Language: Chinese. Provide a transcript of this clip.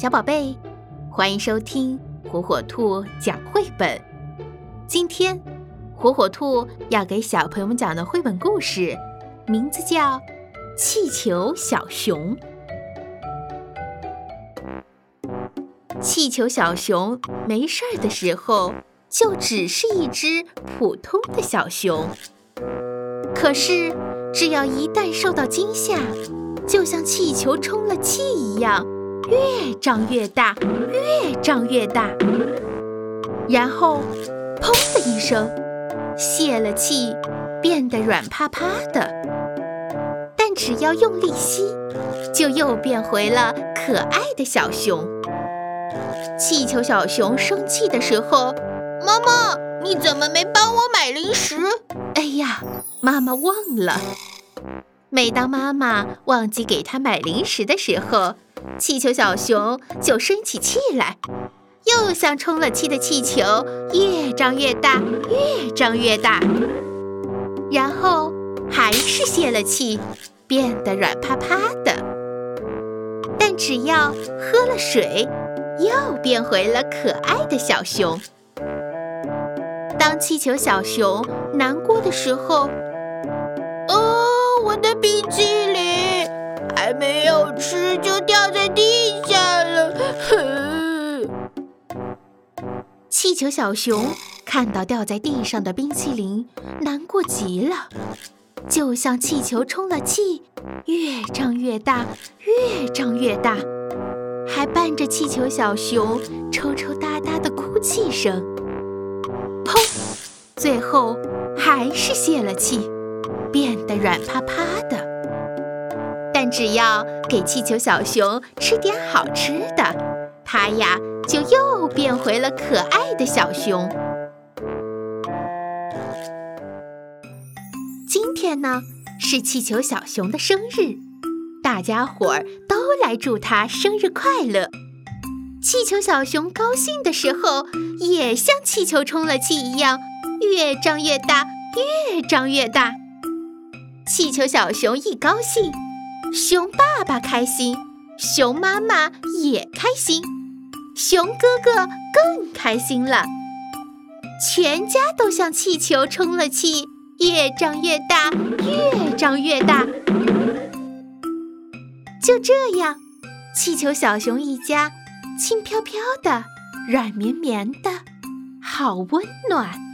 小宝贝，欢迎收听火火兔讲绘本。今天，火火兔要给小朋友们讲的绘本故事，名字叫《气球小熊》。气球小熊没事儿的时候，就只是一只普通的小熊。可是，只要一旦受到惊吓，就像气球充了气一样，越胀越大，越胀越大，然后砰的一声泄了气，变得软趴趴的。但只要用力吸，就又变回了可爱的小熊。气球小熊生气的时候，妈妈，你怎么没帮我买零食？哎呀，妈妈忘了。每当妈妈忘记给他买零食的时候，气球小熊就生起气来，又像充了气的气球，越张越大，越张越大，然后还是泄了气，变得软趴趴的。但只要喝了水，又变回了可爱的小熊。当气球小熊难过的时候，哦我的冰淇球小熊看到掉在地上的冰淇淋，难过极了，就像气球充了气，越胀越大，越胀越大，还伴着气球小熊抽抽搭搭的哭泣声。砰！最后还是泄了气。变得软趴趴的，但只要给气球小熊吃点好吃的，它呀就又变回了可爱的小熊。今天呢是气球小熊的生日，大家伙儿都来祝他生日快乐。气球小熊高兴的时候，也像气球充了气一样，越张越大，越张越大。气球小熊一高兴，熊爸爸开心，熊妈妈也开心，熊哥哥更开心了。全家都像气球充了气，越长越大，越长越大。就这样，气球小熊一家轻飘飘的，软绵绵的，好温暖。